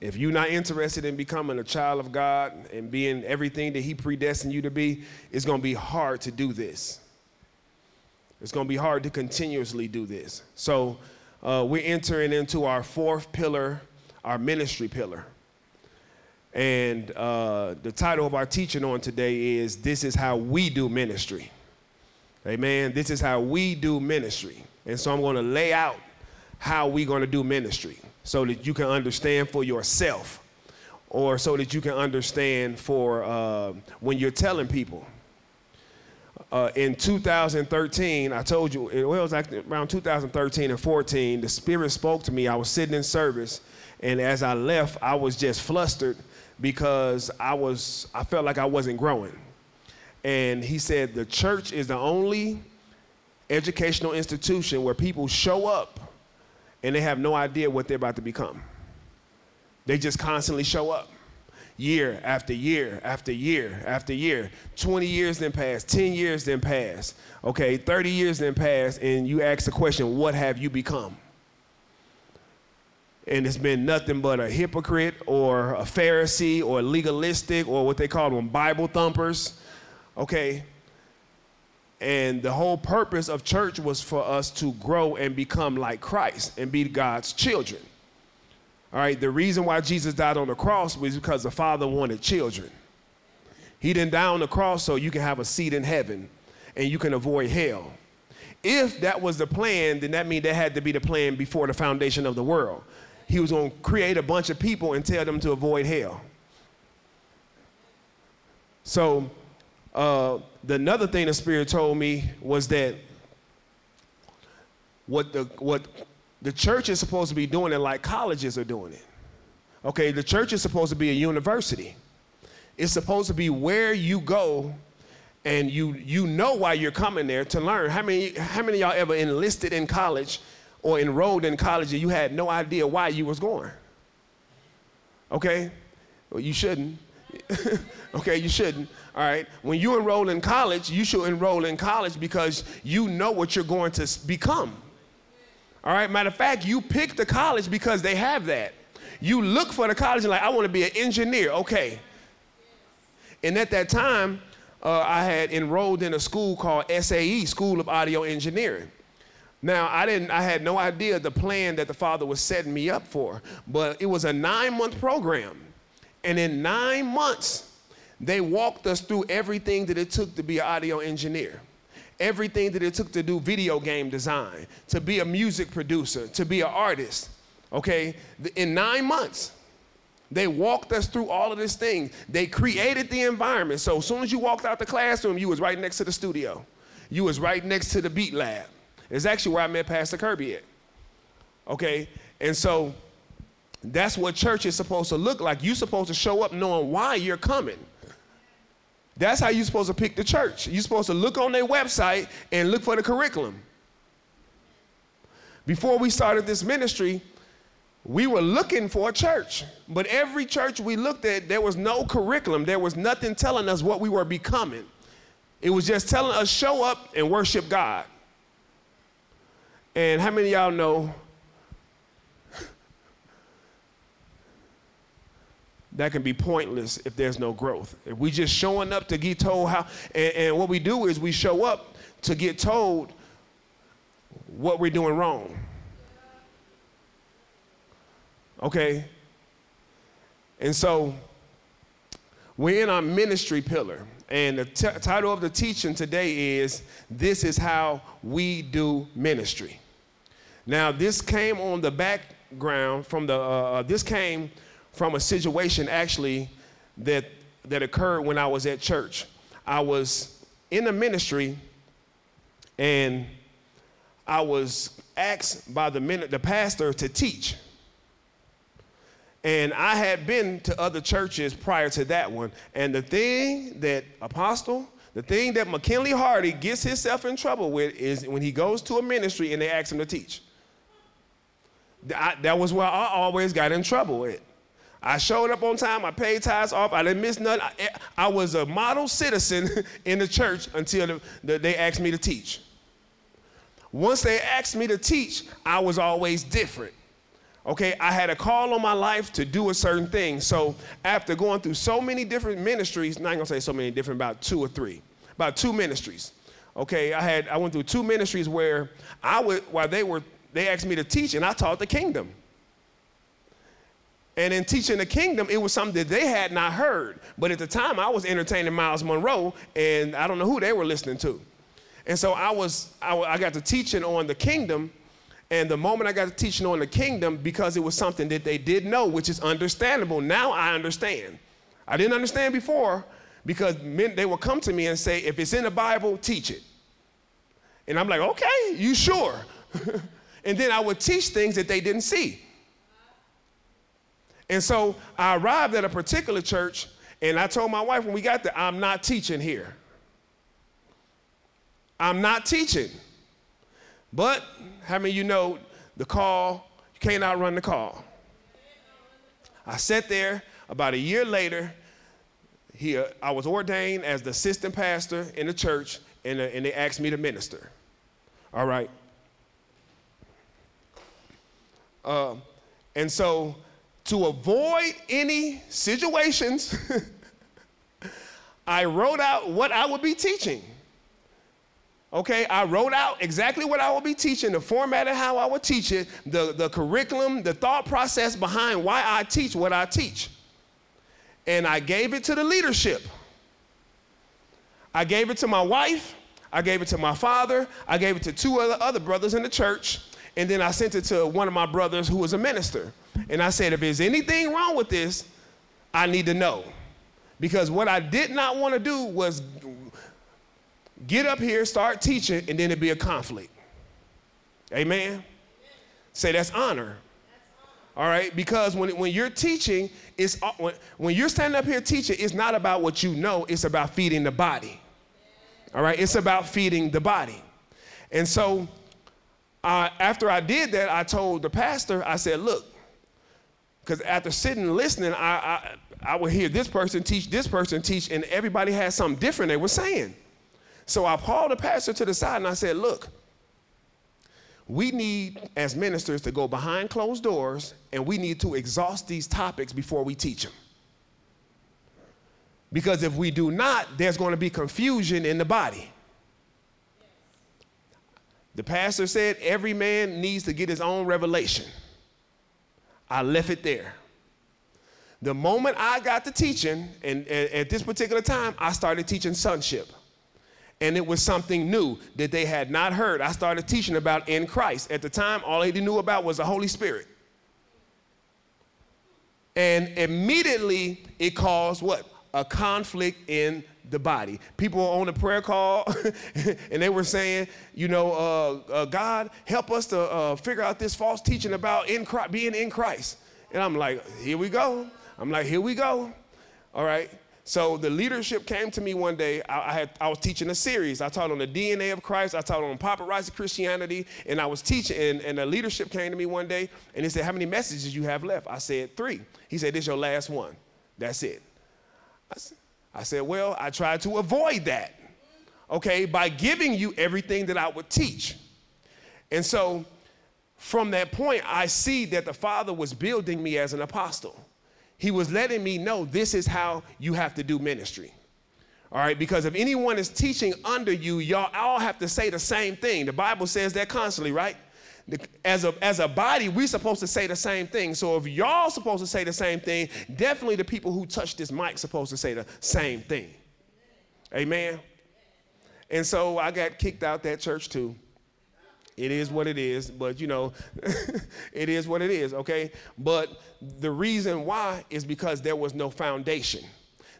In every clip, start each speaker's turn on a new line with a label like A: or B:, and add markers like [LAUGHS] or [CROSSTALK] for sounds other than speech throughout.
A: if you're not interested in becoming a child of God and being everything that He predestined you to be, it's going to be hard to do this. It's going to be hard to continuously do this. So uh, we're entering into our fourth pillar, our ministry pillar. And uh, the title of our teaching on today is This is How We Do Ministry. Amen. This is how we do ministry. And so I'm going to lay out how we're going to do ministry so that you can understand for yourself or so that you can understand for uh, when you're telling people. Uh, in 2013, I told you, it was around 2013 and 14, the Spirit spoke to me. I was sitting in service, and as I left, I was just flustered because I was, I felt like I wasn't growing. And he said, the church is the only educational institution where people show up and they have no idea what they're about to become. They just constantly show up year after year after year after year. 20 years then pass, 10 years then pass, okay, 30 years then pass, and you ask the question, What have you become? And it's been nothing but a hypocrite or a Pharisee or legalistic or what they call them Bible thumpers, okay? And the whole purpose of church was for us to grow and become like Christ and be God's children. All right, the reason why Jesus died on the cross was because the Father wanted children. He didn't die on the cross so you can have a seat in heaven and you can avoid hell. If that was the plan, then that means that had to be the plan before the foundation of the world. He was going to create a bunch of people and tell them to avoid hell. So uh, the another thing the Spirit told me was that what the what the church is supposed to be doing it like colleges are doing it. Okay, the church is supposed to be a university. It's supposed to be where you go and you you know why you're coming there to learn. How many how many y'all ever enlisted in college or enrolled in college and you had no idea why you was going? Okay? Well, you shouldn't. [LAUGHS] okay, you shouldn't. All right. When you enroll in college, you should enroll in college because you know what you're going to become. All right. Matter of fact, you pick the college because they have that. You look for the college and like, I want to be an engineer. Okay. And at that time, uh, I had enrolled in a school called SAE, School of Audio Engineering. Now, I didn't, I had no idea the plan that the father was setting me up for, but it was a nine month program. And in nine months, they walked us through everything that it took to be an audio engineer, everything that it took to do video game design, to be a music producer, to be an artist. Okay? In nine months, they walked us through all of this thing. They created the environment. So as soon as you walked out the classroom, you was right next to the studio. You was right next to the beat lab. It's actually where I met Pastor Kirby at. Okay? And so that's what church is supposed to look like. You're supposed to show up knowing why you're coming. That's how you're supposed to pick the church. You're supposed to look on their website and look for the curriculum. Before we started this ministry, we were looking for a church, but every church we looked at, there was no curriculum. There was nothing telling us what we were becoming. It was just telling us show up and worship God. And how many y'all know that can be pointless if there's no growth. If we just showing up to get told how, and, and, what we do is we show up to get told what we're doing wrong. Okay? And so we're in our ministry pillar. And the t- title of the teaching today is This is How We Do Ministry. Now, this came on the background from the, uh, uh this came from a situation actually that, that occurred when I was at church. I was in the ministry and I was asked by the, the pastor to teach. And I had been to other churches prior to that one. And the thing that Apostle, the thing that McKinley Hardy gets himself in trouble with is when he goes to a ministry and they ask him to teach. I, that was where I always got in trouble with. I showed up on time. I paid tithes off. I didn't miss nothing. I, I was a model citizen [LAUGHS] in the church until the, the, they asked me to teach. Once they asked me to teach, I was always different. Okay, I had a call on my life to do a certain thing. So after going through so many different ministries, not gonna say so many different, about two or three, about two ministries. Okay, I had I went through two ministries where I would while they were they asked me to teach and I taught the kingdom. And in teaching the kingdom, it was something that they had not heard. But at the time, I was entertaining Myles Munroe, and I don't know who they were listening to. And so I was, I, I got to teaching on the kingdom, and the moment I got to teaching on the kingdom, because it was something that they did know, which is understandable, now I understand. I didn't understand before because men, they would come to me and say, if it's in the Bible, teach it. And I'm like, okay, you sure? [LAUGHS] and then I would teach things that they didn't see. And so I arrived at a particular church, and I told my wife when we got there, I'm not teaching here. I'm not teaching. But how many of you know the call, you can't outrun the call? I sat there about a year later. He, uh, I was ordained as the assistant pastor in the church, and, uh, and they asked me to minister. All right. Uh, and so, to avoid any situations, [LAUGHS] I wrote out what I would be teaching. Okay, I wrote out exactly what I would be teaching, the format of how I would teach it, the, the curriculum, the thought process behind why I teach what I teach. And I gave it to the leadership. I gave it to my wife, I gave it to my father, I gave it to two other, other brothers in the church, and then I sent it to one of my brothers who was a minister. And I said, if there's anything wrong with this, I need to know. Because what I did not want to do was get up here, start teaching, and then it'd be a conflict. Amen? Say that's honor. All right, because when, when you're teaching, it's, uh, when, when you're standing up here teaching, it's not about what you know, it's about feeding the body. All right, it's about feeding the body. And so uh, after I did that, I told the pastor, I said, look, because after sitting and listening, I, I, I would hear this person teach, this person teach, and everybody had something different they were saying. So I called the pastor to the side and I said, Look, we need, as ministers, to go behind closed doors and we need to exhaust these topics before we teach them. Because if we do not, there's going to be confusion in the body. The pastor said every man needs to get his own revelation. I left it there. The moment I got to teaching, and, and at this particular time, I started teaching sonship and it was something new that they had not heard. I started teaching about in Christ. At the time, all they knew about was the Holy Spirit. And immediately it caused what? A conflict in the body. People were on a prayer call [LAUGHS] and they were saying, you know, uh, uh, God, help us to uh, figure out this false teaching about in Christ, being in Christ. And I'm like, here we go. I'm like, here we go. All right. So the leadership came to me one day. I, I, had, I was teaching a series. I taught on the DNA of Christ. I taught on paparazzi Christianity. And I was teaching, and, and the leadership came to me one day, and he said, how many messages you have left? I said, three. He said, this is your last one. That's it. I, said, well, I tried to avoid that, okay, by giving you everything that I would teach. And so from that point, I see that the Father was building me as an apostle he was letting me know this is how you have to do ministry. All right, because if anyone is teaching under you, y'all all have to say the same thing. The Bible says that constantly, right? As a, as a body, we're supposed to say the same thing. So if y'all supposed to say the same thing, definitely the people who touch this mic supposed to say the same thing. Amen. And so I got kicked out that church too. It is what it is, but you know, [LAUGHS] it is what it is, okay? But the reason why is because there was no foundation.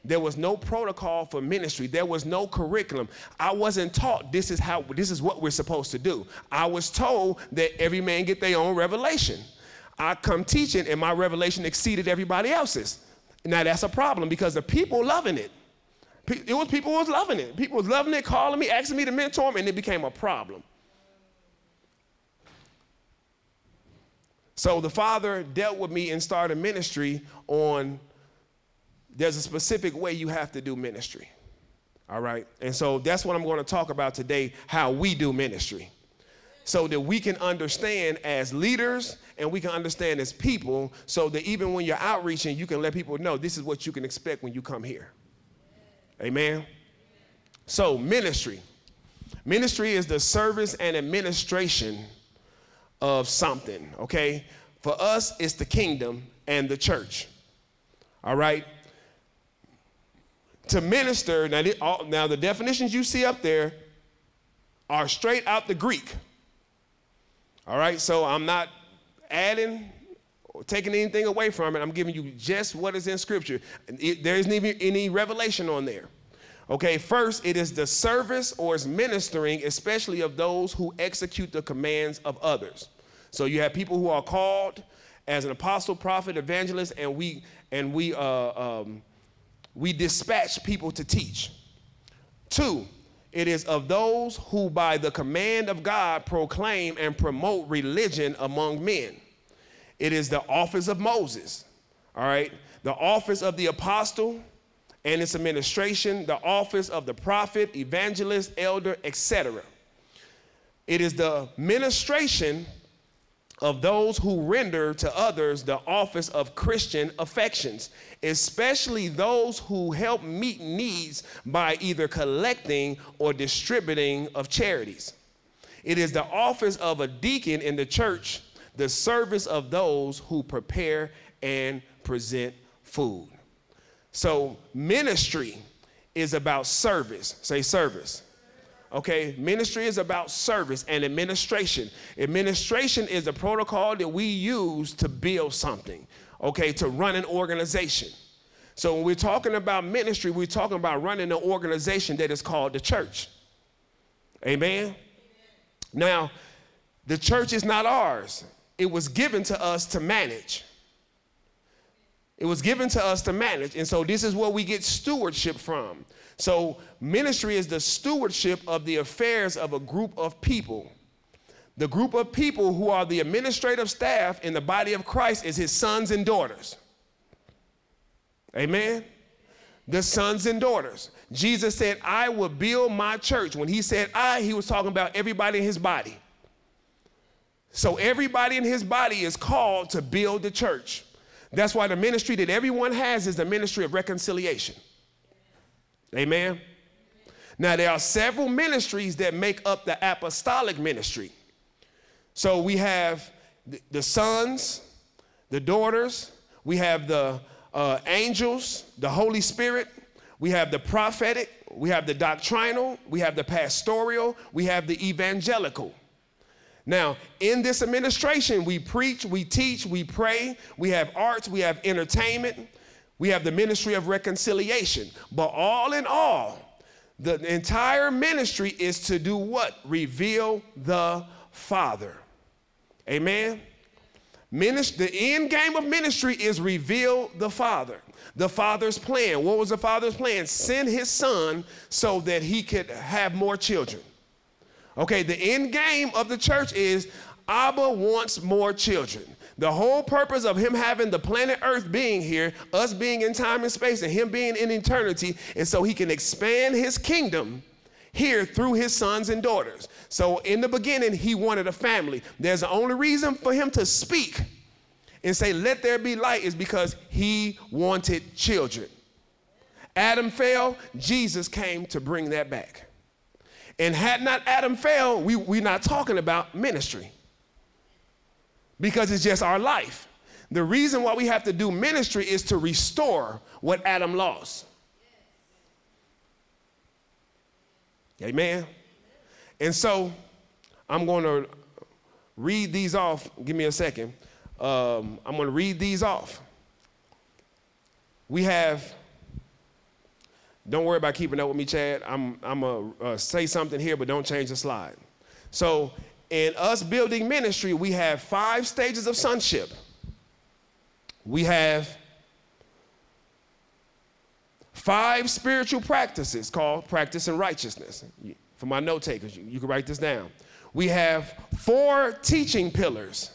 A: There was no protocol for ministry. There was no curriculum. I wasn't taught this is how this is what we're supposed to do. I was told that every man get their own revelation. I come teaching and my revelation exceeded everybody else's. Now that's a problem because the people loving it. It was people was loving it. People was loving it, calling me, asking me to mentor them, and it became a problem. So the Father dealt with me and started ministry on there's a specific way you have to do ministry. All right? And so that's what I'm going to talk about today how we do ministry. So that we can understand as leaders and we can understand as people so that even when you're outreaching, you can let people know this is what you can expect when you come here. Amen. So, ministry. Ministry is the service and administration of something, okay? For us, it's the kingdom and the church. All right? To minister, now, now the definitions you see up there are straight out the Greek. All right, so I'm not adding or taking anything away from it. I'm giving you just what is in Scripture. It, there isn't even any revelation on there. Okay, first, it is the service or is ministering, especially of those who execute the commands of others. So you have people who are called as an apostle, prophet, evangelist, and we and we uh, um, we dispatch people to teach. Two, it is of those who, by the command of God, proclaim and promote religion among men. It is the office of Moses, all right? The office of the apostle and its administration, the office of the prophet, evangelist, elder, etc. It is the ministration of those who render to others the office of Christian affections, especially those who help meet needs by either collecting or distributing of charities. It is the office of a deacon in the church, the service of those who prepare and present food. So, ministry is about service. Say service. Okay, ministry is about service and administration. Administration is the protocol that we use to build something, okay, to run an organization. So when we're talking about ministry, we're talking about running an organization that is called the church. Amen? Amen. Now, the church is not ours, it was given to us to manage. It was given to us to manage. And so this is where we get stewardship from. So, ministry is the stewardship of the affairs of a group of people. The group of people who are the administrative staff in the body of Christ is his sons and daughters. Amen? The sons and daughters. Jesus said, I will build my church. When he said I, he was talking about everybody in his body. So everybody in his body is called to build the church. That's why the ministry that everyone has is the ministry of reconciliation. Amen. Now, there are several ministries that make up the apostolic ministry. So we have the sons, the daughters, we have the uh, angels, the Holy Spirit, we have the prophetic, we have the doctrinal, we have the pastoral, we have the evangelical. Now, in this administration, we preach, we teach, we pray, we have arts, we have entertainment, we have the ministry of reconciliation. But all in all, the entire ministry is to do what? Reveal the Father. Amen. Ministry, the end game of ministry is reveal the Father. The Father's plan. What was the Father's plan? Send his son so that he could have more children. Okay, the end game of the church is Abba wants more children. The whole purpose of him having the planet Earth being here, us being in time and space, and him being in eternity, is so he can expand his kingdom here through his sons and daughters. So in the beginning, he wanted a family. There's the only reason for him to speak and say, Let there be light, is because he wanted children. Adam fell, Jesus came to bring that back. And had not Adam failed, we, we're not talking about ministry because it's just our life. The reason why we have to do ministry is to restore what Adam lost. Amen. And so I'm going to read these off. Give me a second. Um, I'm going to read these off. We have, don't worry about keeping up with me, Chad. I'm, I'm going to uh, say something here, but don't change the slide. So in us building ministry, we have five stages of sonship. We have five spiritual practices called practice and righteousness. For my note takers, you, you can write this down. We have four teaching pillars.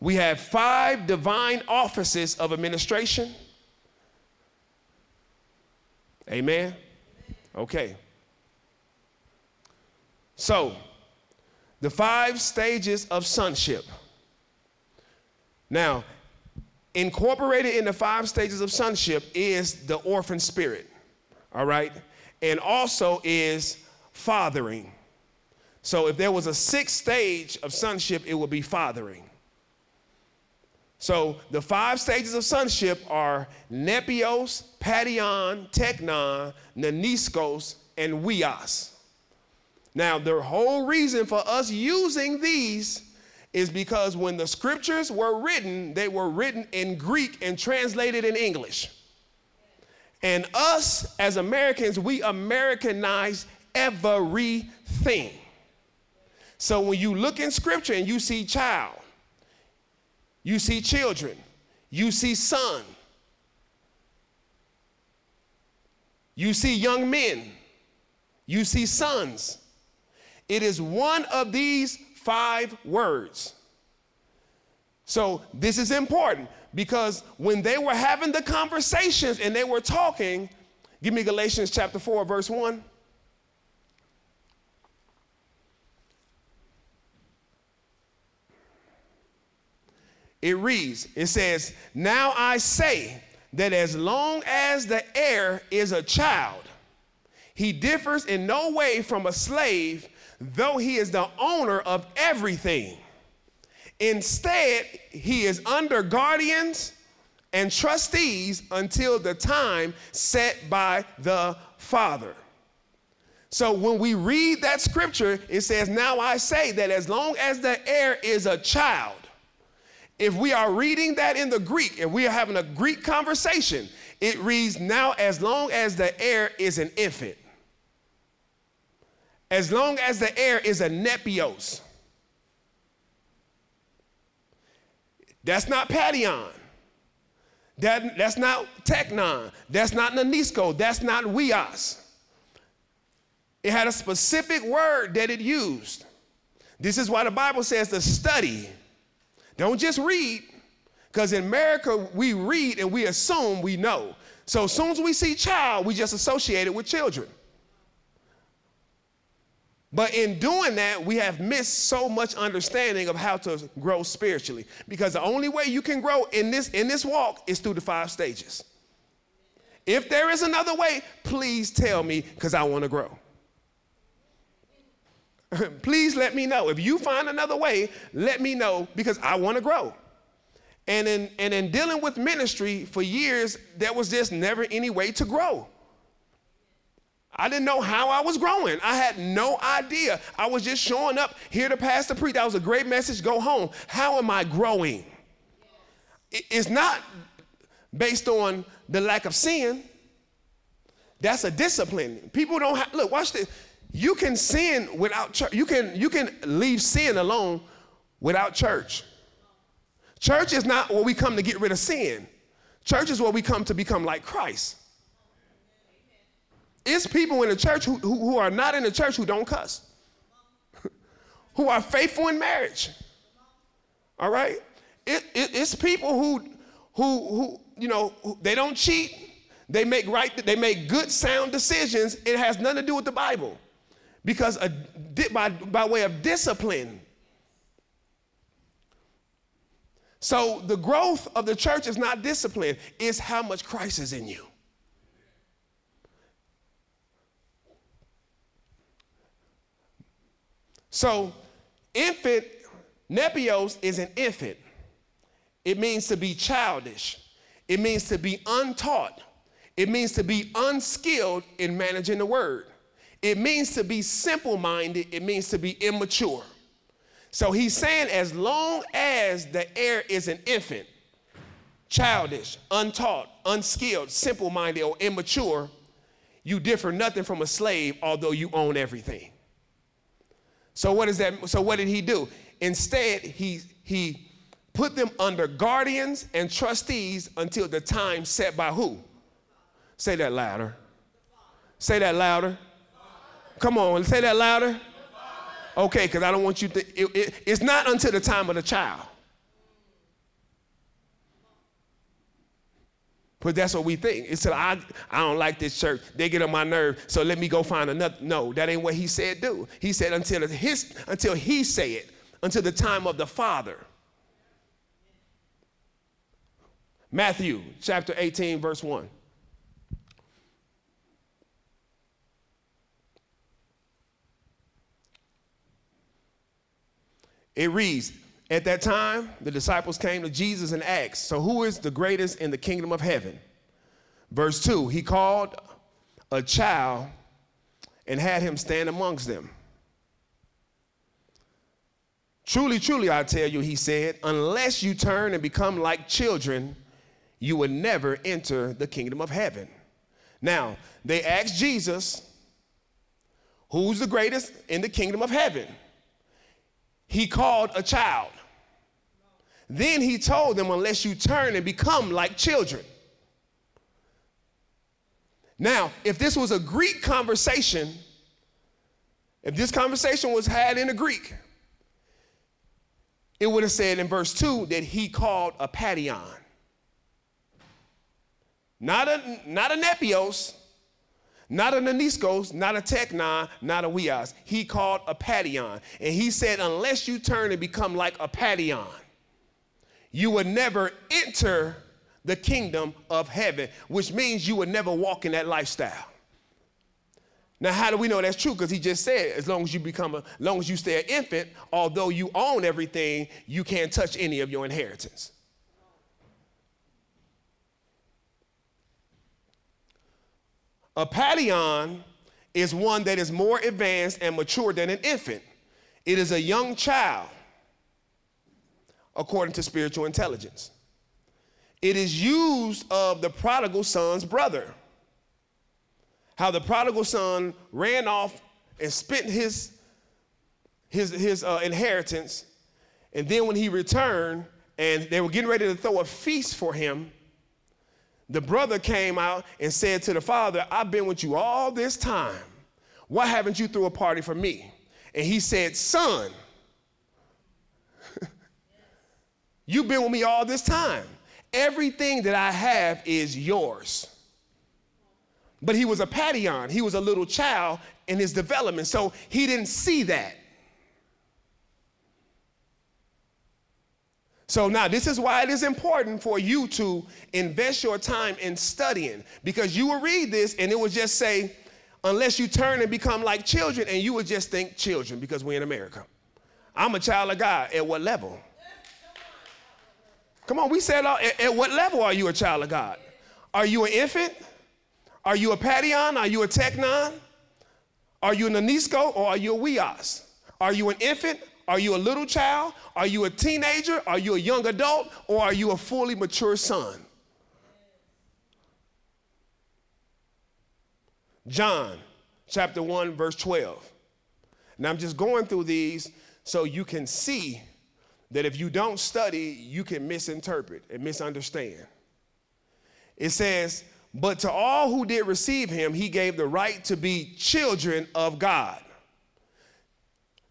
A: We have five divine offices of administration. Amen. Okay. So, The five stages of sonship. Now, incorporated in the five stages of sonship is the orphan spirit, all right? And also is fathering. So if there was a sixth stage of sonship, it would be fathering. So the five stages of sonship are nepios, paidion, teknon, naniskos, and weos. Now, the whole reason for us using these is because when the scriptures were written, they were written in Greek and translated in English. And us as Americans, we Americanize everything. So when you look in scripture and you see child, you see children, you see son, you see young men, you see sons. It is one of these five words. So this is important because when they were having the conversations and they were talking, give me Galatians chapter 4, verse 1. It reads, it says, Now I say that as long as the heir is a child, he differs in no way from a slave though he is the owner of everything. Instead, he is under guardians and trustees until the time set by the Father. So when we read that scripture, it says, Now I say that as long as the heir is a child, if we are reading that in the Greek if we are having a Greek conversation, it reads, Now as long as the heir is an infant as long as the heir is a nepios. That's not paidion. That, that's not Teknon. That's not nanisko. That's not weos. It had a specific word that it used. This is why the Bible says to study. Don't just read, because in America, we read and we assume we know. So as soon as we see child, we just associate it with children. But in doing that, we have missed so much understanding of how to grow spiritually. Because the only way you can grow in this, in this walk is through the five stages. If there is another way, please tell me because I want to grow. [LAUGHS] please let me know. If you find another way, let me know because I want to grow. And in, and in dealing with ministry for years, there was just never any way to grow. I didn't know how I was growing. I had no idea. I was just showing up here to pastor preach. That was a great message. Go home. How am I growing? It's not based on the lack of sin. That's a discipline. People don't have, look, watch this. You can sin without church. You can, you can leave sin alone without church. Church is not where we come to get rid of sin. Church is where we come to become like Christ. It's people in the church who, who, who are not in the church who don't cuss, [LAUGHS] who are faithful in marriage. All right? It, it, it's people who, who, who you know, they don't cheat. They make right, they make good, sound decisions. It has nothing to do with the Bible. Because a, by, by way of discipline. So the growth of the church is not discipline, it's how much Christ is in you. So, infant, nepios is an infant. It means to be childish. It means to be untaught. It means to be unskilled in managing the word. It means to be simple minded. It means to be immature. So he's saying, as long as the heir is an infant, childish, untaught, unskilled, simple minded, or immature, you differ nothing from a slave, although you own everything. So what is that? So what did he do? Instead, he he put them under guardians and trustees until the time set by who? Say that louder. Say that louder. Come on, say that louder. Okay, because I don't want you to. It, it, it's not until the time of the child. But that's what we think. It's said, I, I don't like this church. They get on my nerve, so let me go find another. No, that ain't what he said do. He said until his until he say it, until the time of the Father. Matthew chapter 18, verse 1. It reads, At that time, the disciples came to Jesus and asked, So who is the greatest in the kingdom of heaven? Verse 2 He called a child and had him stand amongst them. Truly, truly, I tell you, he said, unless you turn and become like children, you will never enter the kingdom of heaven. Now, they asked Jesus, Who's the greatest in the kingdom of heaven? He called a child. Then he told them, unless you turn and become like children. Now, if this was a Greek conversation, if this conversation was had in a Greek, it would have said in verse 2 that he called a paidion. Not a, not a nepios, not a naniskos, not a teknon, not a weos. He called a paidion. And he said, unless you turn and become like a paidion, you will never enter the kingdom of heaven, which means you will never walk in that lifestyle. Now, how do we know that's true? Because he just said, as long as you become a, as long as you stay an infant, although you own everything, you can't touch any of your inheritance. A paidion is one that is more advanced and mature than an infant. It is a young child, according to spiritual intelligence. It is used of the prodigal son's brother. How the prodigal son ran off and spent his, his, his uh, inheritance, and then when he returned and they were getting ready to throw a feast for him, the brother came out and said to the father, I've been with you all this time. Why haven't you threw a party for me? And he said, Son, [LAUGHS] you've been with me all this time. Everything that I have is yours. But he was a paidion, he was a little child in his development, so he didn't see that. So now this is why it is important for you to invest your time in studying because you will read this and it will just say, unless you turn and become like children, and you will just think children because we're in America. I'm a child of God. At what level? Come on, we said, uh, at, at what level are you a child of God? Are you an infant? Are you a paidion? Are you a Teknon? Are you an anisco or are you a weos? Are you an infant? Are you a little child? Are you a teenager? Are you a young adult? Or are you a fully mature son? John chapter 1, verse 12. Now I'm just going through these so you can see that if you don't study, you can misinterpret and misunderstand. It says, But to all who did receive him, he gave the right to be children of God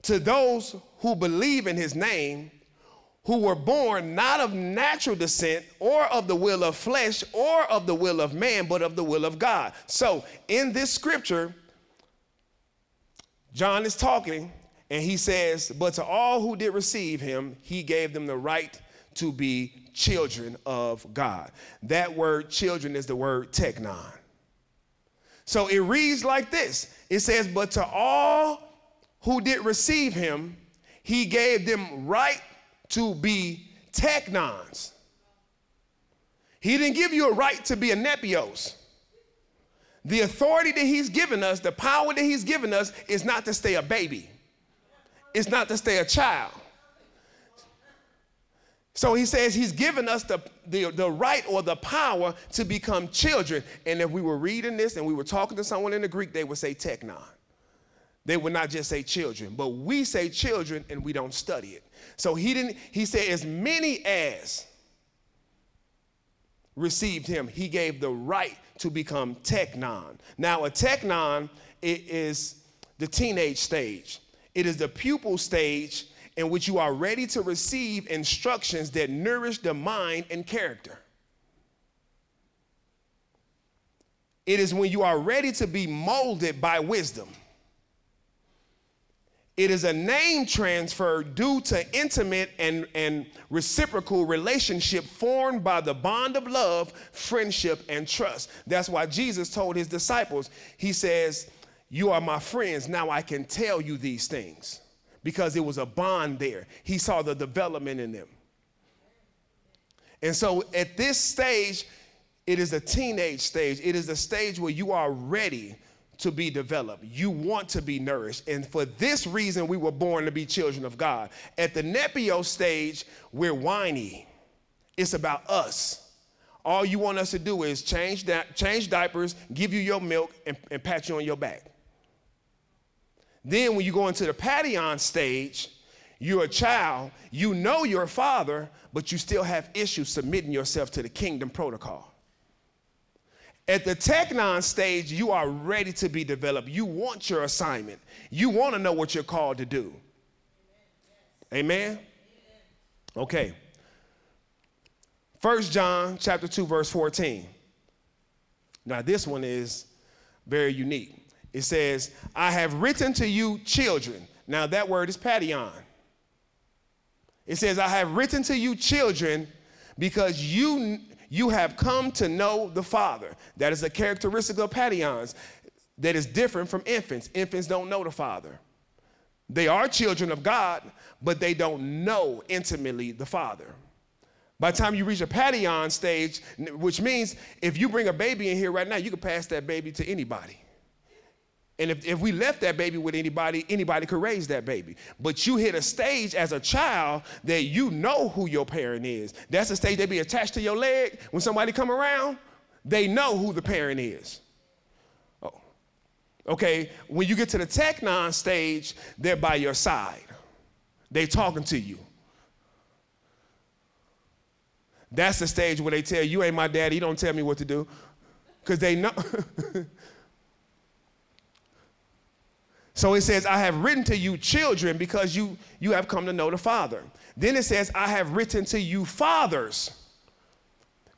A: to those who believe in his name, who were born not of natural descent or of the will of flesh or of the will of man, but of the will of God. So in this scripture, John is talking and he says, But to all who did receive him, he gave them the right to be children of God. That word children is the word teknon. So it reads like this it says, But to all who did receive him, he gave them right to be teknons. He didn't give you a right to be a nepios. The authority that he's given us, the power that he's given us, is not to stay a baby. It's not to stay a child. So he says he's given us the, the, the right or the power to become children. And if we were reading this and we were talking to someone in the Greek, they would say teknon. They would not just say children, but we say children and we don't study it. So he didn't, he said, as many as received him, he gave the right to become teknon. Now, a teknon is the teenage stage, it is the pupil stage in which you are ready to receive instructions that nourish the mind and character. It is when you are ready to be molded by wisdom. It is a name transfer due to intimate and, and reciprocal relationship formed by the bond of love, friendship, and trust. That's why Jesus told his disciples, He says, You are my friends. Now I can tell you these things because it was a bond there. He saw the development in them. And so at this stage, it is a teenage stage. It is a stage where you are ready to be developed. You want to be nourished. And for this reason, we were born to be children of God. At the Nepio stage, we're whiny. It's about us. All you want us to do is change, that, change diapers, give you your milk, and, and pat you on your back. Then when you go into the Paidion stage, you're a child, you know your father, but you still have issues submitting yourself to the kingdom protocol. At the teknon stage, you are ready to be developed. You want your assignment. You want to know what you're called to do. Amen? Okay. First John chapter 2 verse 14. Now this one is very unique. It says, "I have written to you children." Now that word is paidion. It says, "I have written to you children because you you have come to know the Father. That is a characteristic of paidions that is different from infants. Infants don't know the Father. They are children of God, but they don't know intimately the Father. By the time you reach a paidion stage, which means if you bring a baby in here right now, you can pass that baby to anybody. And if, if we left that baby with anybody, anybody could raise that baby. But you hit a stage as a child that you know who your parent is. That's the stage they be attached to your leg. When somebody come around, they know who the parent is. Oh. Okay, when you get to the teknon stage, they're by your side. They talking to you. That's the stage where they tell you, ain't my daddy, you don't tell me what to do. Because they know. [LAUGHS] So it says, I have written to you children because you, you have come to know the Father. Then it says, I have written to you fathers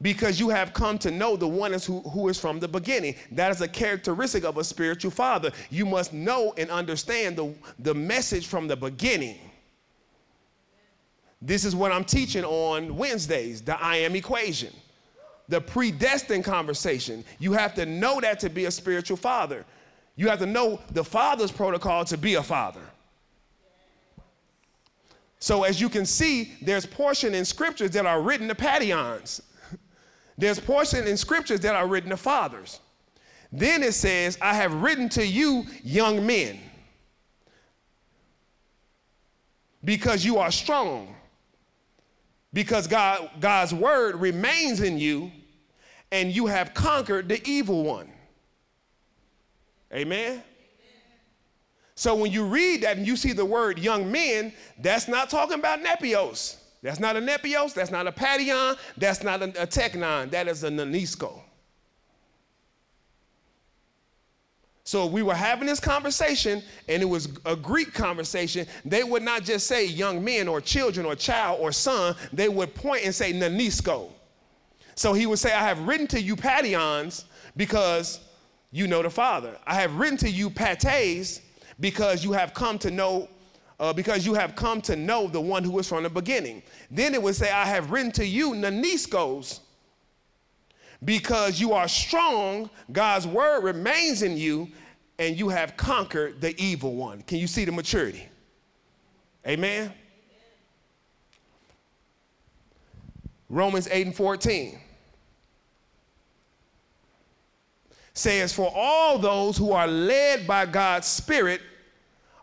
A: because you have come to know the one who, who is from the beginning. That is a characteristic of a spiritual father. You must know and understand the, the message from the beginning. This is what I'm teaching on Wednesdays the I am equation, the predestined conversation. You have to know that to be a spiritual father. You have to know the father's protocol to be a father. So as you can see, there's portion in scriptures that are written to paidions. [LAUGHS] There's portion in scriptures that are written to fathers. Then it says, I have written to you, young men, because you are strong, because God, God's word remains in you, and you have conquered the evil one. Amen? So when you read that and you see the word young men, that's not talking about nepios. That's not a nepios, that's not a paidion, that's not a, a teknon, that is a nanisko. So we were having this conversation, and it was a Greek conversation. They would not just say young men or children or child or son, they would point and say nanisko. So he would say, I have written to you paidions because you know the Father. I have written to you pates because you have come to know uh, because you have come to know the one who was from the beginning. Then it would say, I have written to you naniskos because you are strong, God's word remains in you, and you have conquered the evil one. Can you see the maturity? Amen. Romans 8 and 14. Says, For all those who are led by God's Spirit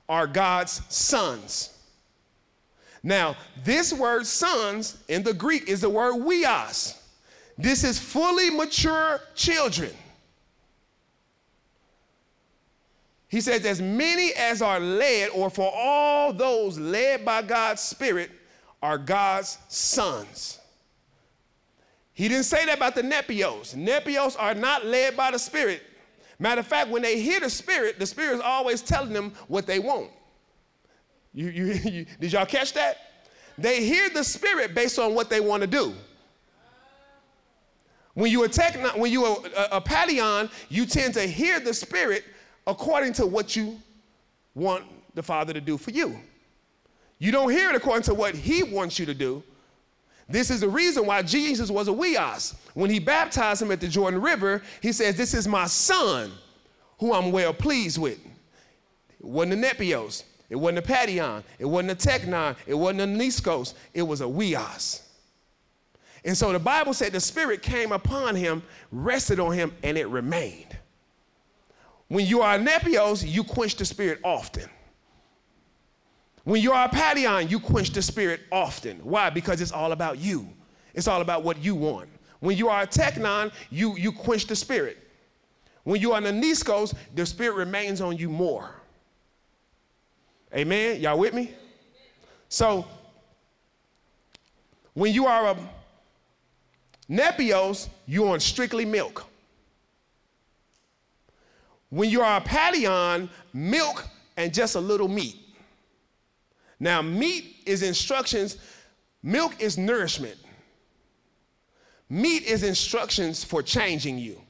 A: are God's sons. Now, this word sons in the Greek is the word weos. This is fully mature children. He says, as many as are led, or for all those led by God's Spirit, are God's sons. He didn't say that about the Nepios. Nepios are not led by the Spirit. Matter of fact, when they hear the Spirit, the Spirit is always telling them what they want. You, you, [LAUGHS] you, did y'all catch that? They hear the Spirit based on what they want to do. When you a teknon, when you a, a, a paidion, you tend to hear the Spirit according to what you want the Father to do for you. You don't hear it according to what He wants you to do. This is the reason why Jesus was a huios. When he baptized him at the Jordan River, he says, This is my son who I'm well pleased with. It wasn't a nepios. It wasn't a paidion. It wasn't a teknon, It wasn't a niskos. It was a huios. And so the Bible said the Spirit came upon him, rested on him, and it remained. When you are a nepios, you quench the Spirit often. When you are a paidion, you quench the spirit often. Why? Because it's all about you. It's all about what you want. When you are a Teknon, you, you quench the spirit. When you are the niskos, the spirit remains on you more. Amen? Y'all with me? So, when you are a nepios, you're on strictly milk. When you are a paidion, milk and just a little meat. Now, meat is instructions, milk is nourishment. Meat is instructions for changing you.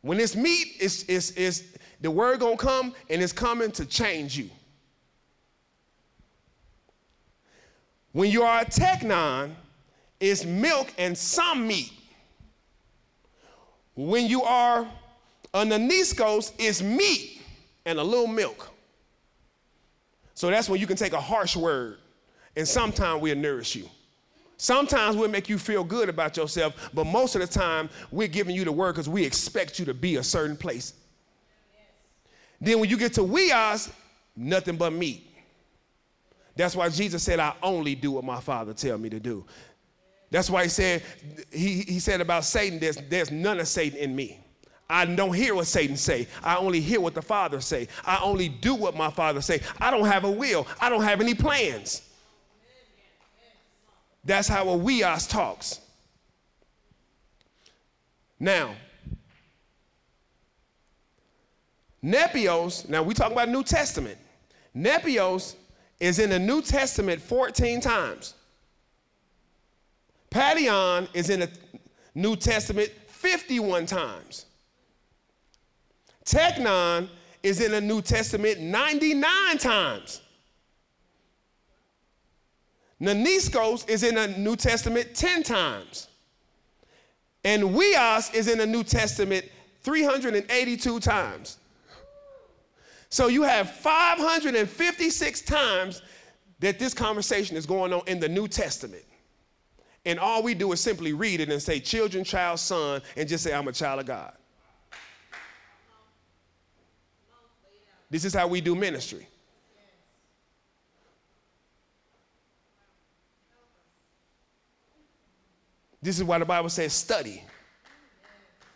A: When it's meat, it's, it's, it's, the word gonna come and it's coming to change you. When you are a teknon, it's milk and some meat. When you are a neaniskos, it's meat and a little milk. So that's when you can take a harsh word and sometimes we'll nourish you. Sometimes we'll make you feel good about yourself, but most of the time we're giving you the word because we expect you to be a certain place. Then when you get to huios, nothing but meat. That's why Jesus said, I only do what my Father tell me to do. That's why he said, he, he said about Satan, there's, there's none of Satan in me. I don't hear what Satan say. I only hear what the Father say. I only do what my Father say. I don't have a will. I don't have any plans. That's how a huios talks. Now, Nepios, now we talk about New Testament. Nepios is in the New Testament 14 times. Paidion is in the New Testament 51 times. Teknon is in the New Testament 99 times. Neaniskos is in the New Testament 10 times. And Huios is in the New Testament 382 times. So you have 556 times that this conversation is going on in the New Testament. And all we do is simply read it and say, children, child, son, and just say, I'm a child of God. This is how we do ministry. This is why the Bible says study.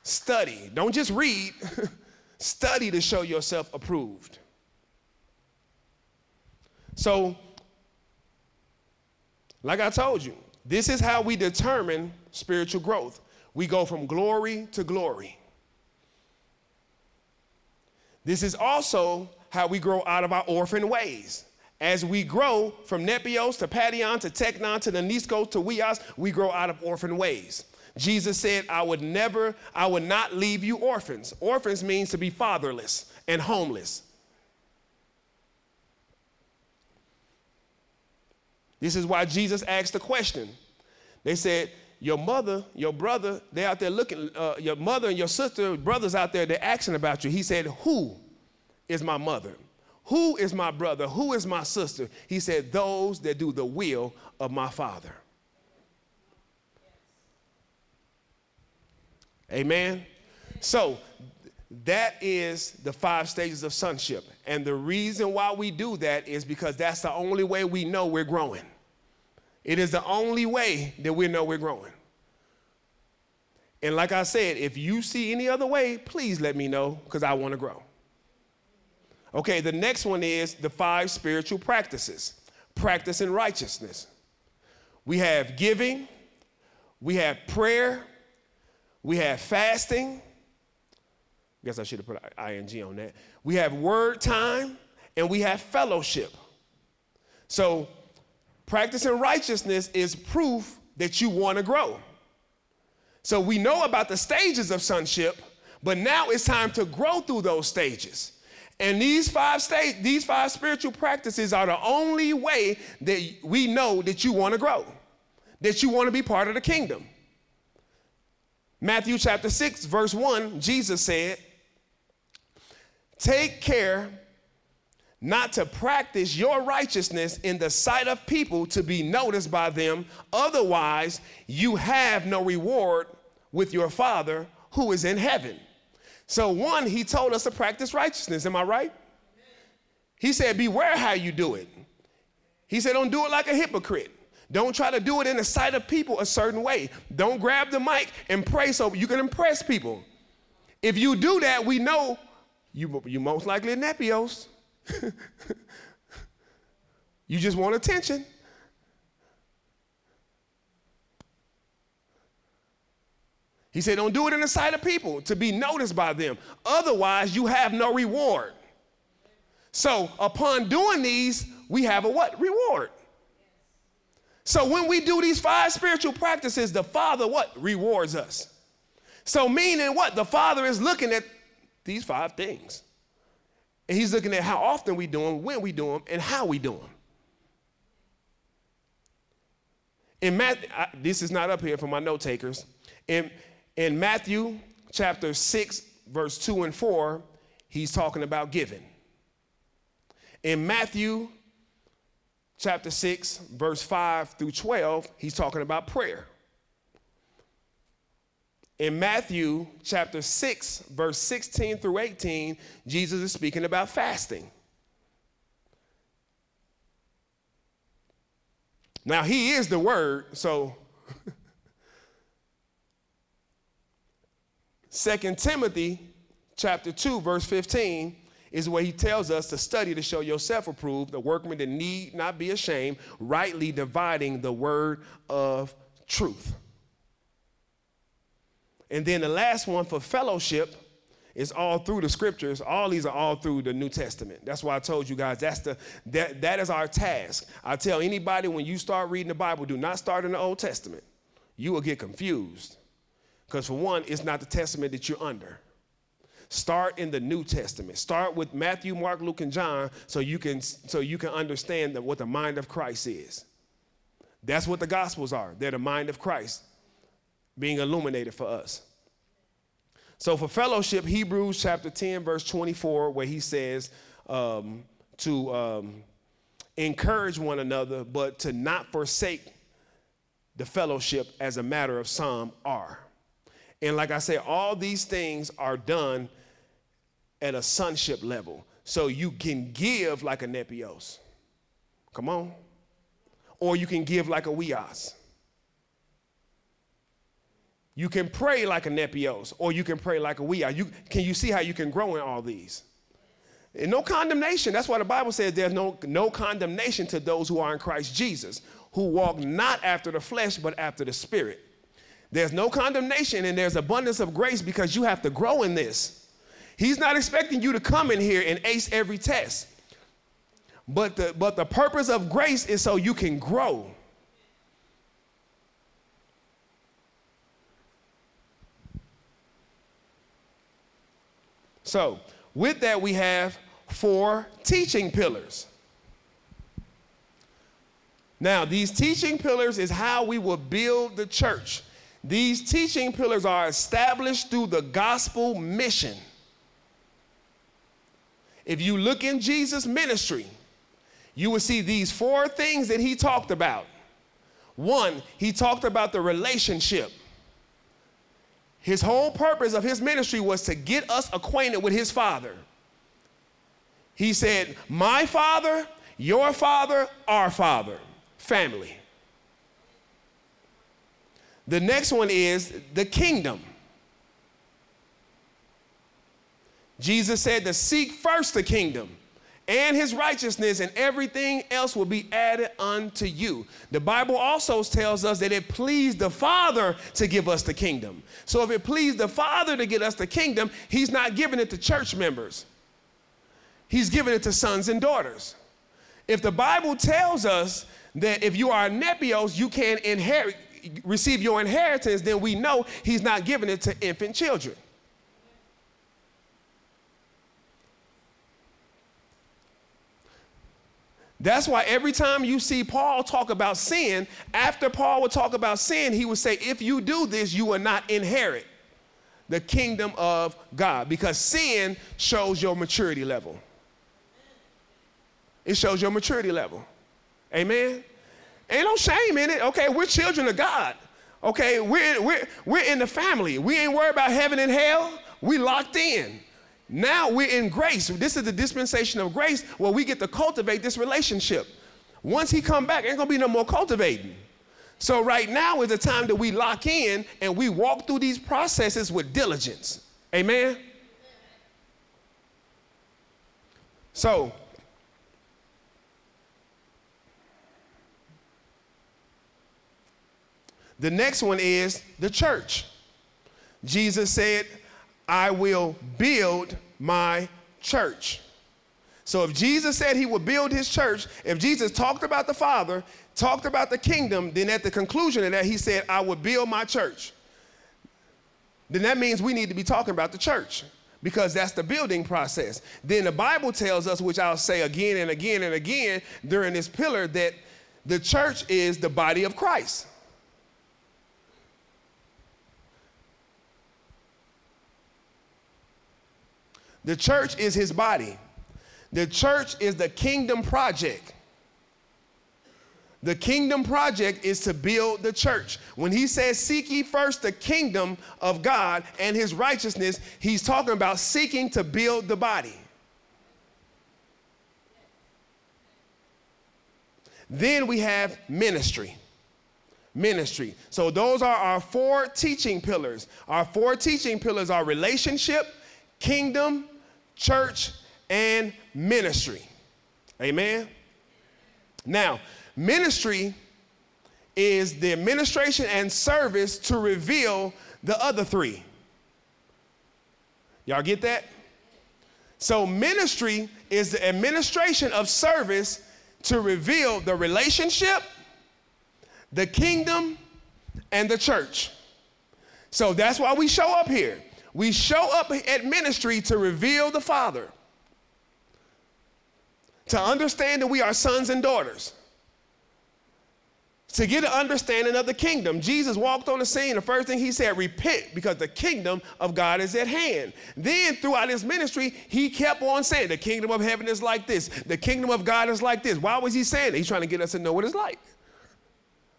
A: Study. Don't just read, [LAUGHS] study to show yourself approved. So, like I told you, this is how we determine spiritual growth. We go from glory to glory. This is also how we grow out of our orphan ways. As we grow from Nepios to Paidion to Teknon to the to Huios, we grow out of orphan ways. Jesus said, I would never, I would not leave you orphans. Orphans means to be fatherless and homeless. This is why Jesus asked the question. They said, Your mother, your brother, they're out there looking, uh, your mother and your sister, brothers out there, they're asking about you. He said, Who is my mother? Who is my brother? Who is my sister? He said, Those that do the will of my Father. Amen. So, that is the five stages of sonship. And the reason why we do that is because that's the only way we know we're growing. It is the only way that we know we're growing. And like I said, if you see any other way, please let me know because I want to grow. Okay, the next one is the five spiritual practices practicing righteousness. We have giving, we have prayer, we have fasting. I guess I should have put ing on that. We have word time and we have fellowship. So, practicing righteousness is proof that you want to grow. So we know about the stages of sonship, but now it's time to grow through those stages. And these five state, these five spiritual practices are the only way that we know that you want to grow, that you want to be part of the kingdom. Matthew chapter 6, verse 1, Jesus said, Take care not to practice your righteousness in the sight of people to be noticed by them. Otherwise, you have no reward with your Father who is in heaven. So, one, he told us to practice righteousness. Am I right? He said, Beware how you do it. He said, Don't do it like a hypocrite. Don't try to do it in the sight of people a certain way. Don't grab the mic and pray so you can impress people. If you do that, we know you, you most likely a Nepios. [LAUGHS] you just want attention. He said, Don't do it in the sight of people to be noticed by them. Otherwise, you have no reward. So, upon doing these, we have a what? Reward. So, when we do these five spiritual practices, the Father what? Rewards us. So, meaning what? The Father is looking at these five things. And he's looking at how often we do them, when we do them, and how we do them. In Matthew, this is not up here for my note takers. In, in Matthew chapter 6, verse 2 and 4, he's talking about giving. In Matthew chapter 6, verse 5 through 12, he's talking about prayer in Matthew chapter 6, verse 16 through 18, Jesus is speaking about fasting. Now, he is the word, so [LAUGHS] 2 Timothy chapter 2, verse 15 is where he tells us to study to show yourself approved, the workman that need not be ashamed, rightly dividing the word of truth. And then the last one for fellowship is all through the scriptures. All these are all through the New Testament. That's why I told you guys that's the that, that is our task. I tell anybody when you start reading the Bible, do not start in the Old Testament. You will get confused. Because for one, it's not the testament that you're under. Start in the New Testament. Start with Matthew, Mark, Luke, and John so you can so you can understand what the mind of Christ is. That's what the gospels are. They're the mind of Christ being illuminated for us. So, for fellowship, Hebrews chapter 10, verse 24, where he says um, to um, encourage one another, but to not forsake the fellowship as a matter of some are. And like I say, all these things are done at a sonship level. So you can give like a Nepios. Come on. Or you can give like a Huios. You can pray like a Nepios, or you can pray like a we are. You, can you see how you can grow in all these? And no condemnation. That's why the Bible says there's no, no condemnation to those who are in Christ Jesus, who walk not after the flesh, but after the spirit. There's no condemnation and there's abundance of grace because you have to grow in this. He's not expecting you to come in here and ace every test. But the, but the purpose of grace is so you can grow. So, with that, we have four teaching pillars. Now, these teaching pillars is how we will build the church. These teaching pillars are established through the gospel mission. If you look in Jesus' ministry, you will see these four things that he talked about. One, he talked about the relationship. His whole purpose of his ministry was to get us acquainted with his father. He said, My father, your father, our father, family. The next one is the kingdom. Jesus said to seek first the kingdom and his righteousness, and everything else will be added unto you. The Bible also tells us that it pleased the Father to give us the kingdom. So if it pleased the Father to get us the kingdom, he's not giving it to church members, he's giving it to sons and daughters. If the Bible tells us that if you are Nepios, you can inherit, receive your inheritance, then we know he's not giving it to infant children. That's why every time you see Paul talk about sin, after Paul would talk about sin, he would say, If you do this, you will not inherit the kingdom of God because sin shows your maturity level. It shows your maturity level. Amen? Ain't no shame in it. Okay, we're children of God. Okay, we're, we're, we're in the family. We ain't worried about heaven and hell. We locked in. Now we're in grace. This is the dispensation of grace where we get to cultivate this relationship. Once he come back, ain't gonna be no more cultivating. So right now is the time that we lock in and we walk through these processes with diligence. Amen. So the next one is the church. Jesus said, I will build my church. So if Jesus said he would build his church, if Jesus talked about the Father, talked about the kingdom, then at the conclusion of that, he said, I will build my church. Then that means we need to be talking about the church because that's the building process. Then the Bible tells us, which I'll say again and again and again during this pillar, that the church is the body of Christ. The church is his body. The church is the kingdom project. The kingdom project is to build the church. When he says, Seek ye first the kingdom of God and his righteousness, he's talking about seeking to build the body. Then we have ministry. Ministry. So those are our four teaching pillars. Our four teaching pillars are relationship, kingdom, church, and ministry. Amen? Now, ministry is the administration and service to reveal the other three. Y'all get that? So, ministry is the administration of service to reveal the relationship, the kingdom, and the church. So that's why we show up here. We show up at ministry to reveal the Father, to understand that we are sons and daughters, to get an understanding of the kingdom. Jesus walked on the scene. The first thing he said, repent because the kingdom of God is at hand. Then throughout his ministry, he kept on saying, the kingdom of heaven is like this. The kingdom of God is like this. Why was he saying it? He's trying to get us to know what it's like.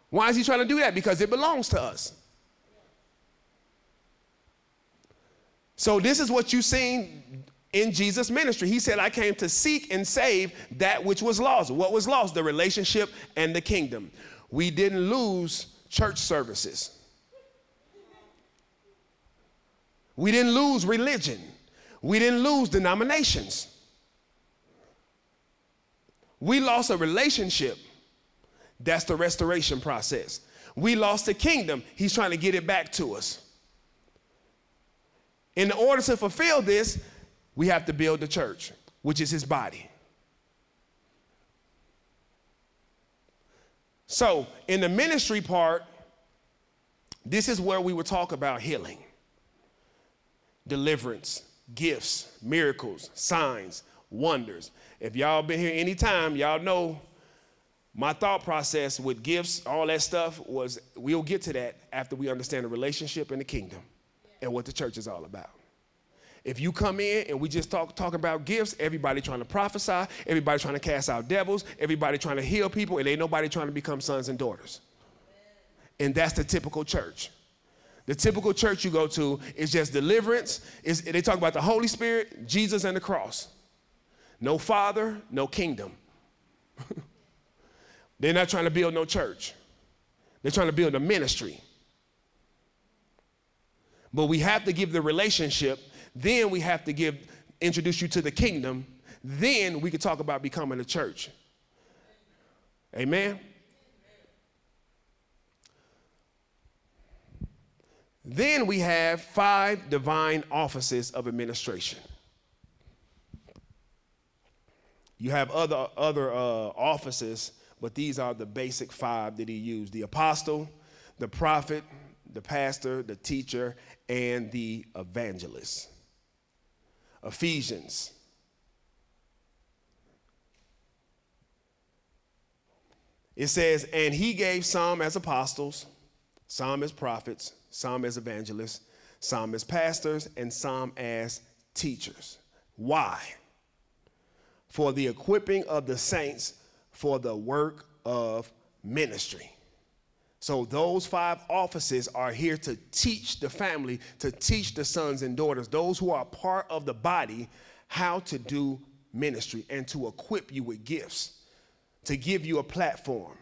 A: Why is he trying to do that? Because it belongs to us. So this is what you've seen in Jesus' ministry. He said, I came to seek and save that which was lost. What was lost? The relationship and the kingdom. We didn't lose church services. We didn't lose religion. We didn't lose denominations. We lost a relationship. That's the restoration process. We lost the kingdom. He's trying to get it back to us. In order to fulfill this, we have to build the church, which is his body. So, in the ministry part, this is where we would talk about healing, deliverance, gifts, miracles, signs, wonders. If y'all been here any time, y'all know my thought process with gifts, all that stuff was we'll get to that after we understand the relationship and the kingdom and what the church is all about. If you come in and we just talk talk about gifts, everybody trying to prophesy, everybody trying to cast out devils, everybody trying to heal people, and ain't nobody trying to become sons and daughters. And that's the typical church. The typical church you go to is just deliverance. Is they talk about the Holy Spirit, Jesus, and the cross. No Father, no kingdom. [LAUGHS] They're not trying to build no church. They're trying to build a ministry. But we have to give the relationship. Then we have to give, introduce you to the kingdom. Then we can talk about becoming a church. Amen. Then we have five divine offices of administration. You have other, other uh, offices, but these are the basic five that he used the apostle, the prophet, the pastor, the teacher, and the evangelist. Ephesians. It says, and he gave some as apostles, some as prophets, some as evangelists, some as pastors, and some as teachers. Why? For the equipping of the saints for the work of ministry. So, those five offices are here to teach the family, to teach the sons and daughters, those who are part of the body, how to do ministry and to equip you with gifts, to give you a platform.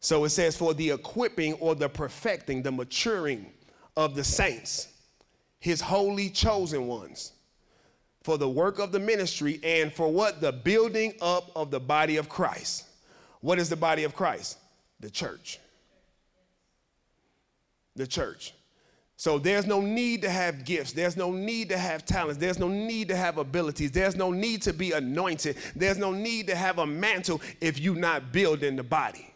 A: So it says, for the equipping or the perfecting, the maturing of the saints, his holy chosen ones, for the work of the ministry, and for what? The building up of the body of Christ. What is the body of Christ? The church. The church. So there's no need to have gifts. There's no need to have talents. There's no need to have abilities. There's no need to be anointed. There's no need to have a mantle if you're not building the body.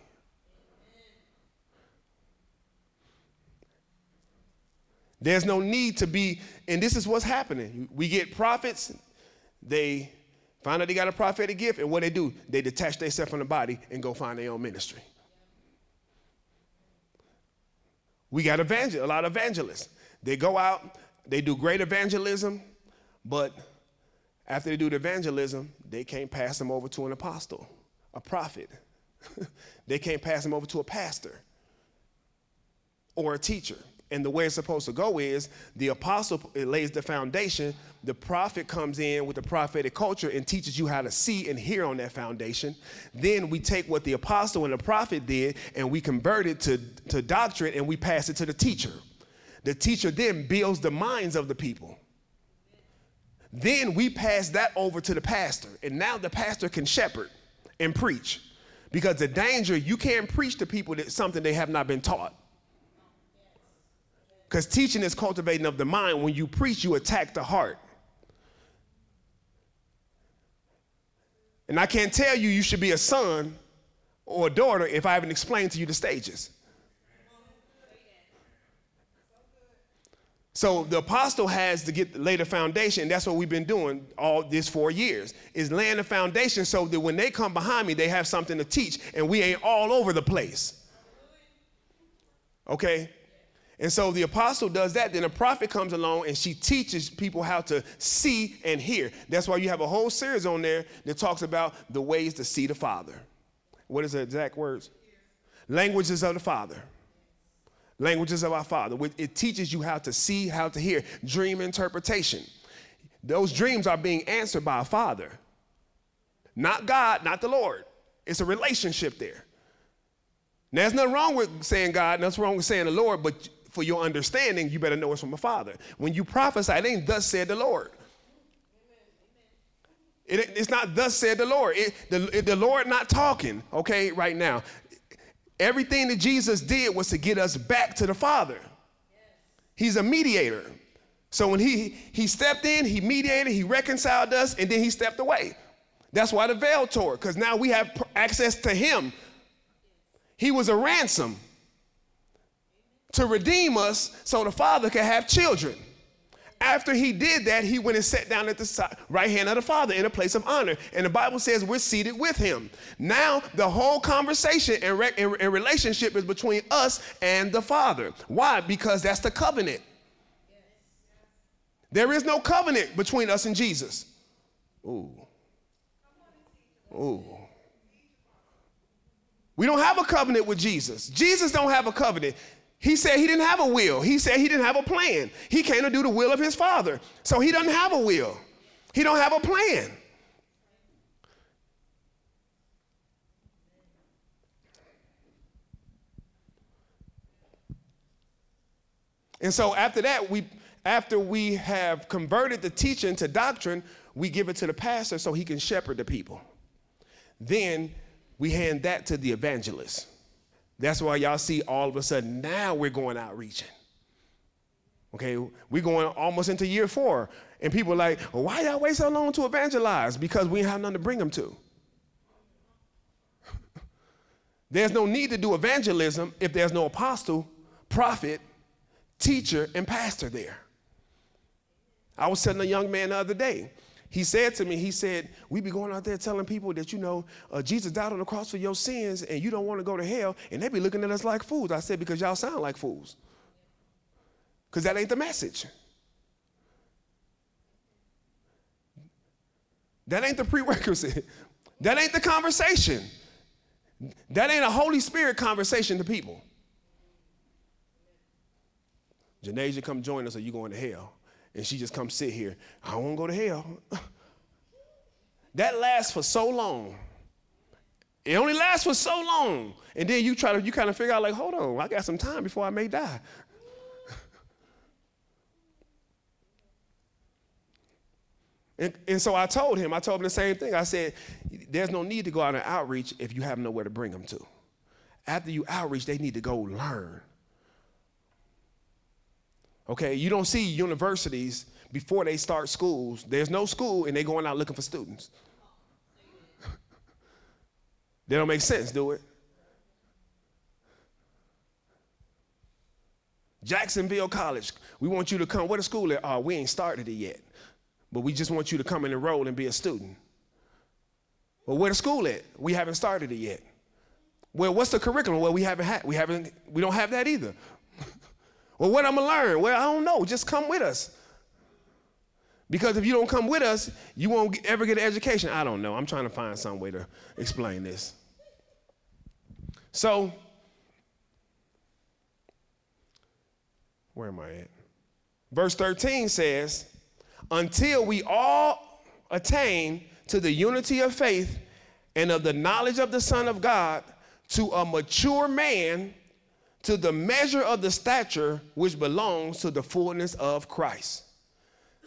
A: There's no need to be, and this is what's happening. We get prophets, they find out they got a prophetic gift, and what they do, they detach themselves from the body and go find their own ministry. We got evangel- a lot of evangelists. They go out, they do great evangelism, but after they do the evangelism, they can't pass them over to an apostle, a prophet. [LAUGHS] they can't pass them over to a pastor or a teacher. And the way it's supposed to go is the apostle lays the foundation, the prophet comes in with the prophetic culture and teaches you how to see and hear on that foundation. Then we take what the apostle and the prophet did and we convert it to, to doctrine and we pass it to the teacher. The teacher then builds the minds of the people. Then we pass that over to the pastor, and now the pastor can shepherd and preach. Because the danger, you can't preach to people that something they have not been taught. Because teaching is cultivating of the mind. When you preach, you attack the heart. And I can't tell you you should be a son or a daughter if I haven't explained to you the stages. So the apostle has to get lay the foundation. That's what we've been doing all this four years is laying the foundation so that when they come behind me, they have something to teach, and we ain't all over the place. Okay. And so the apostle does that. Then a prophet comes along and she teaches people how to see and hear. That's why you have a whole series on there that talks about the ways to see the Father. What is the exact words? Languages of the Father. Languages of our Father. It teaches you how to see, how to hear. Dream interpretation. Those dreams are being answered by a Father. Not God, not the Lord. It's a relationship there. Now, there's nothing wrong with saying God, nothing wrong with saying the Lord, but for your understanding, you better know it's from the father. When you prophesy, it ain't thus said the Lord. It, it's not thus said the Lord. It, the, the Lord not talking, okay, right now. Everything that Jesus did was to get us back to the Father. He's a mediator. So when he, he stepped in, he mediated, he reconciled us, and then he stepped away. That's why the veil tore, because now we have access to him. He was a ransom to redeem us so the father could have children. After he did that, he went and sat down at the right hand of the Father in a place of honor. And the Bible says we're seated with him. Now, the whole conversation and, re- and, relationship is between us and the Father. Why? Because that's the covenant. There is no covenant between us and Jesus. Ooh. Ooh. We don't have a covenant with Jesus. Jesus don't have a covenant. He said he didn't have a will. He said he didn't have a plan. He came to do the will of his father. So he doesn't have a will. He don't have a plan. And so after that, we after we have converted the teaching to doctrine, we give it to the pastor so he can shepherd the people. Then we hand that to the evangelist. That's why y'all see all of a sudden now we're going out reaching. Okay, we're going almost into year four. And people are like, well, why y'all wait so long to evangelize? Because we have nothing to bring them to. [LAUGHS] There's no need to do evangelism if there's no apostle, prophet, teacher, and pastor there. I was telling a young man the other day, he said to me, he said, we be going out there telling people that, you know, uh, Jesus died on the cross for your sins and you don't want to go to hell, and they be looking at us like fools. I said, because y'all sound like fools. Because that ain't the message. That ain't the prerequisite. [LAUGHS] That ain't the conversation. That ain't a Holy Spirit conversation to people. Janasia, come join us or you going to hell. And she just come sit here. I don't want to go to hell. that lasts for so long. It only lasts for so long. And then you try to, you kind of figure out, like, hold on, I got some time before I may die. [LAUGHS] And, and, so I told him, I told him the same thing. I said, there's no need to go out and outreach if you have nowhere to bring them to. After you outreach, they need to go learn. Okay, you don't see universities before they start schools. There's no school and they're going out looking for students. [LAUGHS] they don't make sense, do it? Jacksonville College, we want you to come. Where the school at? Oh, uh, we ain't started it yet. But we just want you to come and enroll and be a student. Well, where the school at? We haven't started it yet. Well, what's the curriculum? Well, we haven't had, we haven't, we don't have that either. Well, what I'm gonna learn? Well, I don't know. Just come with us. Because if you don't come with us, you won't ever get an education. I don't know. I'm trying to find some way to explain this. So, where am I at? Verse 13 says, Until we all attain to the unity of faith and of the knowledge of the Son of God, to a mature man, to the measure of the stature which belongs to the fullness of Christ.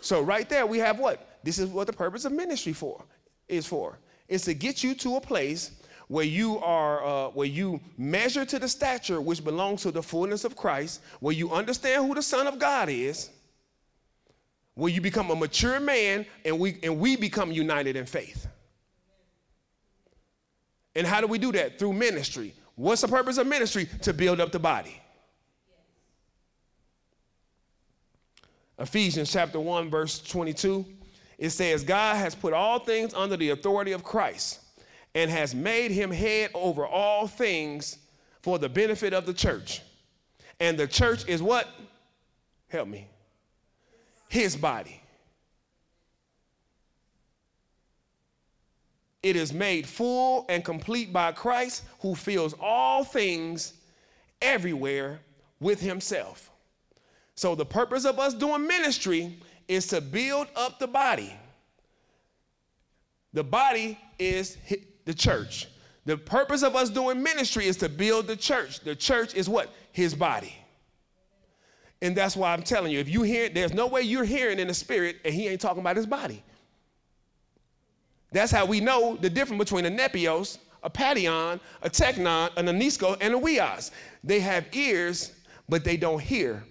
A: So right there we have what? This is what the purpose of ministry for is for. Is to get you to a place where you are uh, where you measure to the stature which belongs to the fullness of Christ, where you understand who the Son of God is, where you become a mature man and we and we become united in faith. And how do we do that? Through ministry. What's the purpose of ministry? To build up the body. Ephesians chapter 1, verse 22, it says, God has put all things under the authority of Christ and has made him head over all things for the benefit of the church. And the church is what? Help me. His body. It is made full and complete by Christ who fills all things everywhere with himself. So, the purpose of us doing ministry is to build up the body. The body is the church. The purpose of us doing ministry is to build the church. The church is what? His body. And that's why I'm telling you, if you hear, there's no way you're hearing in the spirit and he ain't talking about his body. That's how we know the difference between a nepios, a paidion, a teknon, an anisco, and a huios. They have ears, but they don't hear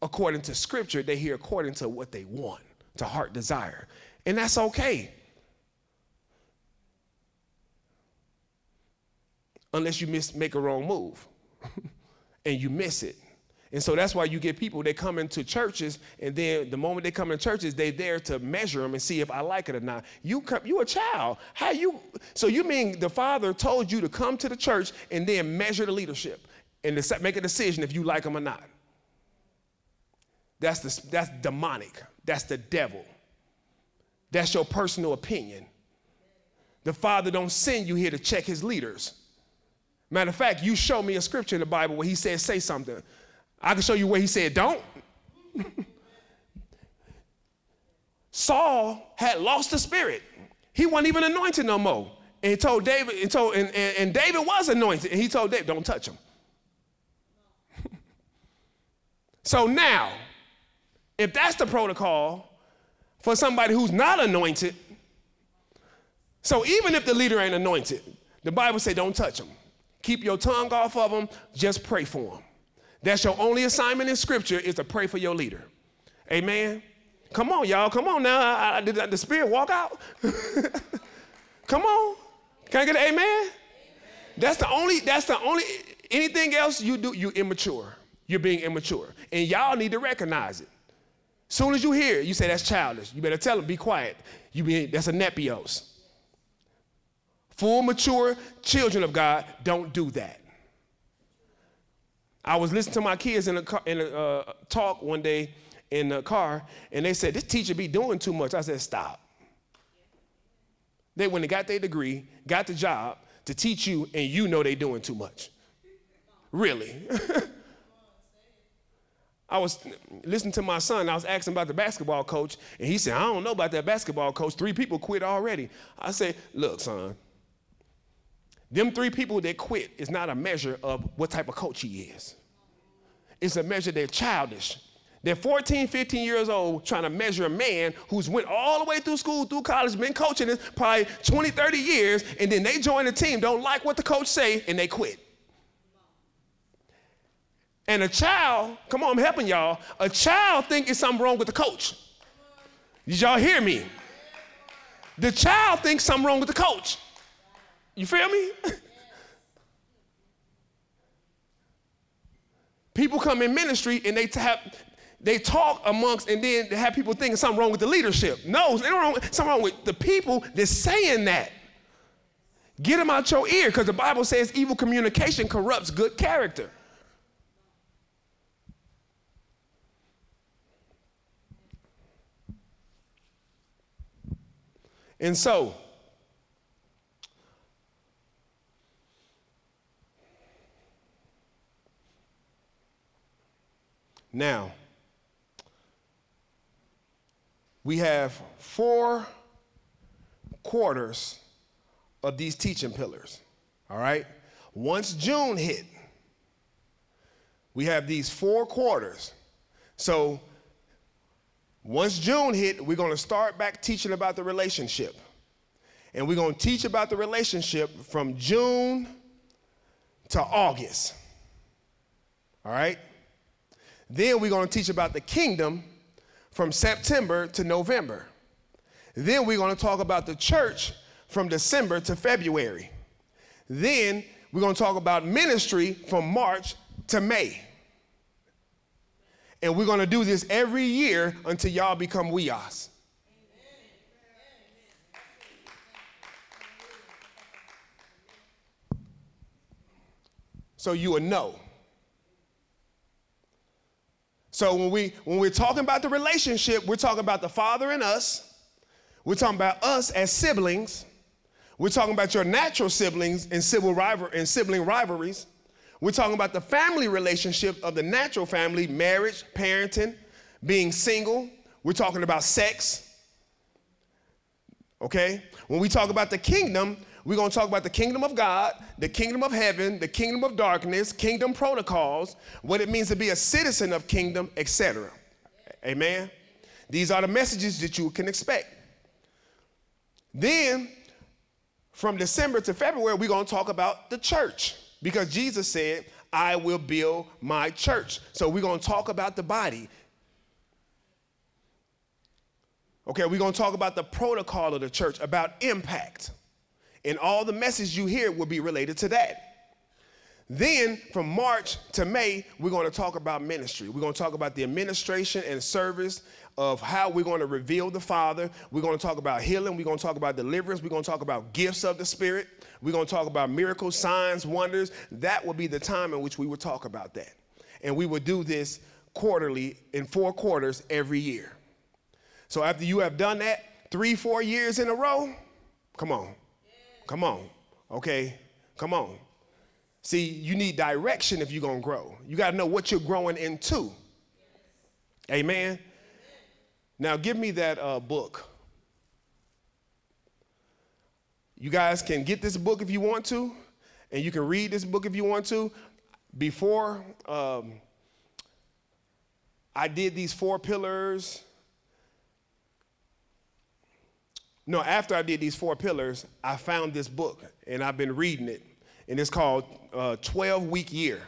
A: according to scripture. They hear according to what they want, to heart desire. And that's okay. Unless you miss, make a wrong move [LAUGHS] and you miss it. And so that's why you get people they come into churches, and then the moment they come into churches, they're there to measure them and see if I like it or not. You come, you a child. How you? So you mean the father told you to come to the church and then measure the leadership and make a decision if you like them or not? That's the, that's demonic. That's the devil. That's your personal opinion. The father don't send you here to check his leaders. Matter of fact, you show me a scripture in the Bible where he says, say something. I can show you where he said, don't. [LAUGHS] Saul had lost the spirit. He wasn't even anointed no more. And he told David, and, told, and, and, and David was anointed. And he told David, don't touch him. [LAUGHS] so now, if that's the protocol for somebody who's not anointed, so even if the leader ain't anointed, the Bible say don't touch him. Keep your tongue off of him, just pray for him. That's your only assignment in scripture is to pray for your leader. Amen. Come on, y'all. Come on now. I, I, did the spirit walk out? [LAUGHS] Come on. Can I get an amen? amen? That's the only, that's the only, anything else you do, you immature. You're being immature. And y'all need to recognize it. Soon as you hear it, you say that's childish. You better tell them, be quiet. You be, that's a nepios. Full mature children of God don't do that. I was listening to my kids in a, car, in a uh, talk one day in the car, and they said, This teacher be doing too much. I said, Stop. They went and got their degree, got the job to teach you, and you know they doing too much. Really. [LAUGHS] I was listening to my son. I was asking about the basketball coach, and he said, I don't know about that basketball coach. Three people quit already. I said, Look, son, them three people that quit is not a measure of what type of coach he is. It's a measure they're childish. They're 14, 15 years old trying to measure a man who's went all the way through school, through college, been coaching this probably 20, 30 years, and then they join the team, don't like what the coach say, and they quit. And a child, come on, I'm helping y'all. A child think it's something wrong with the coach. Did y'all hear me? The child thinks something wrong with the coach. You feel me? [LAUGHS] people come in ministry and they they talk amongst and then have people thinking something wrong with the leadership. No, wrong, something wrong with the people that's saying that. Get them out your ear because the Bible says evil communication corrupts good character. And so, now, we have four quarters of these teaching pillars. All right? Once June hit, we have these four quarters. So once June hit, we're going to start back teaching about the relationship. And we're going to teach about the relationship from June to August. All right? Then we're going to teach about the kingdom from September to November. Then we're going to talk about the church from December to February. Then we're going to talk about ministry from March to May. And we're going to do this every year until y'all become huios. So you will know. So when we when we're talking about the relationship, we're talking about the father and us. We're talking about us as siblings. We're talking about your natural siblings and civil rival and sibling rivalries. We're talking about the family relationship of the natural family, marriage, parenting, being single. We're talking about sex. Okay? When we talk about the kingdom, we're going to talk about the kingdom of God, the kingdom of heaven, the kingdom of darkness, kingdom protocols, what it means to be a citizen of kingdom, etc. Amen. These are the messages that you can expect. Then from December to February, we're going to talk about the church because Jesus said, I will build my church. So we're going to talk about the body. Okay, we're going to talk about the protocol of the church, about impact. And all the message you hear will be related to that. Then from March to May, we're going to talk about ministry. We're going to talk about the administration and service of how we're going to reveal the Father. We're going to talk about healing. We're going to talk about deliverance. We're going to talk about gifts of the Spirit. We're going to talk about miracles, signs, wonders. That will be the time in which we will talk about that. And we will do this quarterly in four quarters every year. So after you have done that three, four years in a row, come on. Come on. Okay? Come on. See, you need direction if you're going to grow. You got to know what you're growing into. Amen. Now, give me that uh, book. You guys can get this book if you want to, and you can read this book if you want to. Before um, I did these four pillars, no, after I did these four pillars, I found this book and I've been reading it, and it's called uh, 12 Week Year.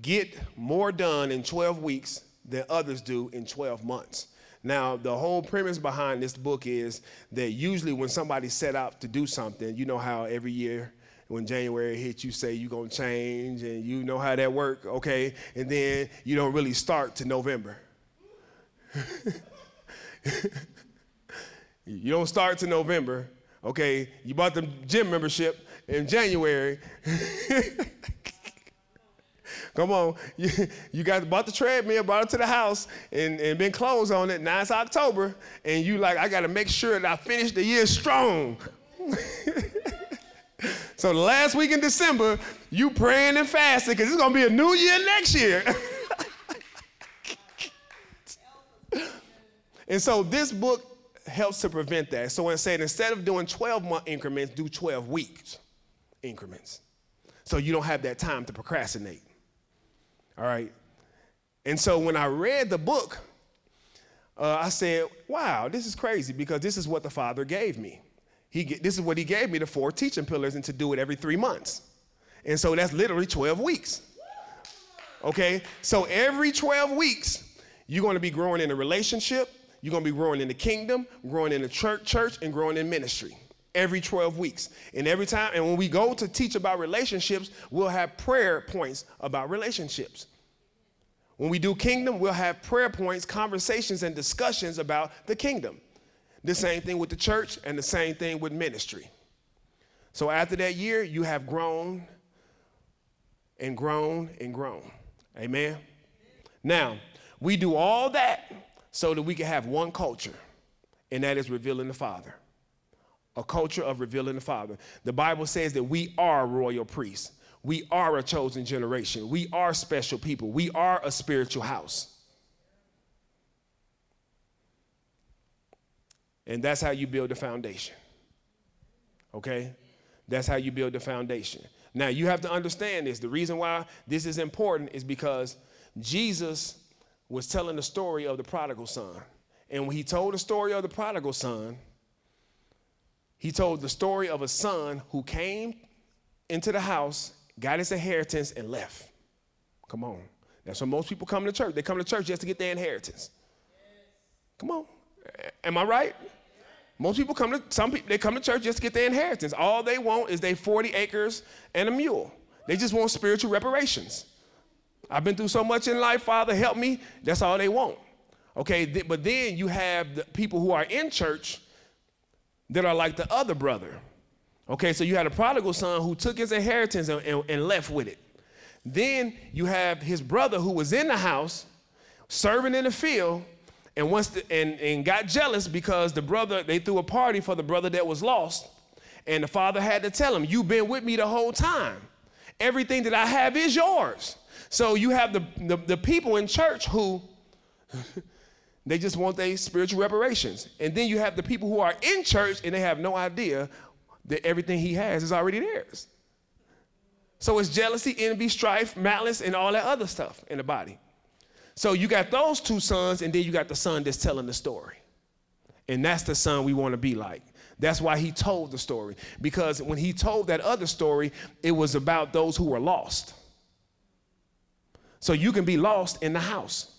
A: Get more done in 12 weeks than others do in 12 months. Now, the whole premise behind this book is that usually when somebody set out to do something, you know how every year when January hits, you say you're going to change and you know how that work, okay? And then you don't really start to November. [LAUGHS] you don't start to November, okay? You bought the gym membership in January. [LAUGHS] Come on. You, you got bought the treadmill, brought it to the house, and, and been closed on it. Now it's October, and you like, I got to make sure that I finish the year strong. [LAUGHS] so the last week in December, you praying and fasting because it's to be a new year next year. [LAUGHS] and so this book helps to prevent that. So it said instead of doing 12 month increments, do 12 weeks increments. So you don't have that time to procrastinate. All right. And so when I read the book, uh, I said, wow, this is crazy because this is what the Father gave me. He, this is what He gave me the four teaching pillars and to do it every three months. And so that's literally 12 weeks. Okay? So every 12 weeks, you're going to be growing in a relationship, you're going to be growing in the kingdom, growing in the church, church, and growing in ministry every 12 weeks. And every time, and when we go to teach about relationships, we'll have prayer points about relationships. When we do kingdom, we'll have prayer points, conversations, and discussions about the kingdom. The same thing with the church and the same thing with ministry. So after that year, you have grown and grown and grown. Amen? Now, we do all that so that we can have one culture, and that is revealing the Father a culture of revealing the Father. The Bible says that we are royal priests. We are a chosen generation. We are special people. We are a spiritual house. And that's how you build a foundation. Okay? That's how you build the foundation. Now, you have to understand this. The reason why this is important is because Jesus was telling the story of the prodigal son. And when he told the story of the prodigal son, he told the story of a son who came into the house, got his inheritance, and left. Come on. That's when most people come to church. They come to church just to get their inheritance. Come on. Am I right? Most people come to some people they come to church just to get their inheritance. All they want is they 40 acres and a mule. They just want spiritual reparations. I've been through so much in life, Father, help me. That's all they want. Okay, but then you have the people who are in church that are like the other brother. Okay, so you had a prodigal son who took his inheritance and, and, and left with it. Then you have his brother who was in the house serving in the field and once the, and, and got jealous because the brother they threw a party for the brother that was lost and the father had to tell him you've been with me the whole time everything that i have is yours so you have the, the, the people in church who [LAUGHS] They just want their spiritual reparations. And then you have the people who are in church and they have no idea that everything he has is already theirs. So it's jealousy, envy, strife, malice, and all that other stuff in the body. So you got those two sons, and then you got the son that's telling the story. And that's the son we want to be like. That's why he told the story. Because when he told that other story, it was about those who were lost. So you can be lost in the house.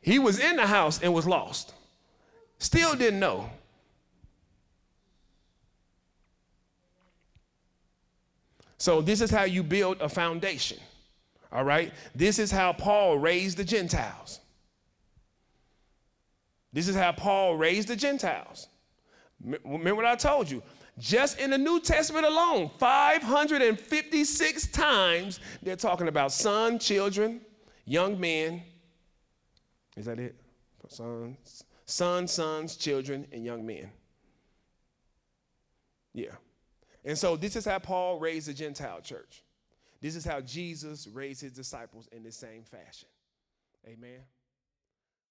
A: He was in the house and was lost. Still didn't know. So, this is how you build a foundation. All right? This is how Paul raised the Gentiles. This is how Paul raised the Gentiles. Remember what I told you? Just in the New Testament alone, 556 times they're talking about son, children, young men, is that it? Sons, sons, sons, children, and young men. Yeah. And so this is how Paul raised the Gentile church. This is how Jesus raised his disciples in the same fashion. Amen.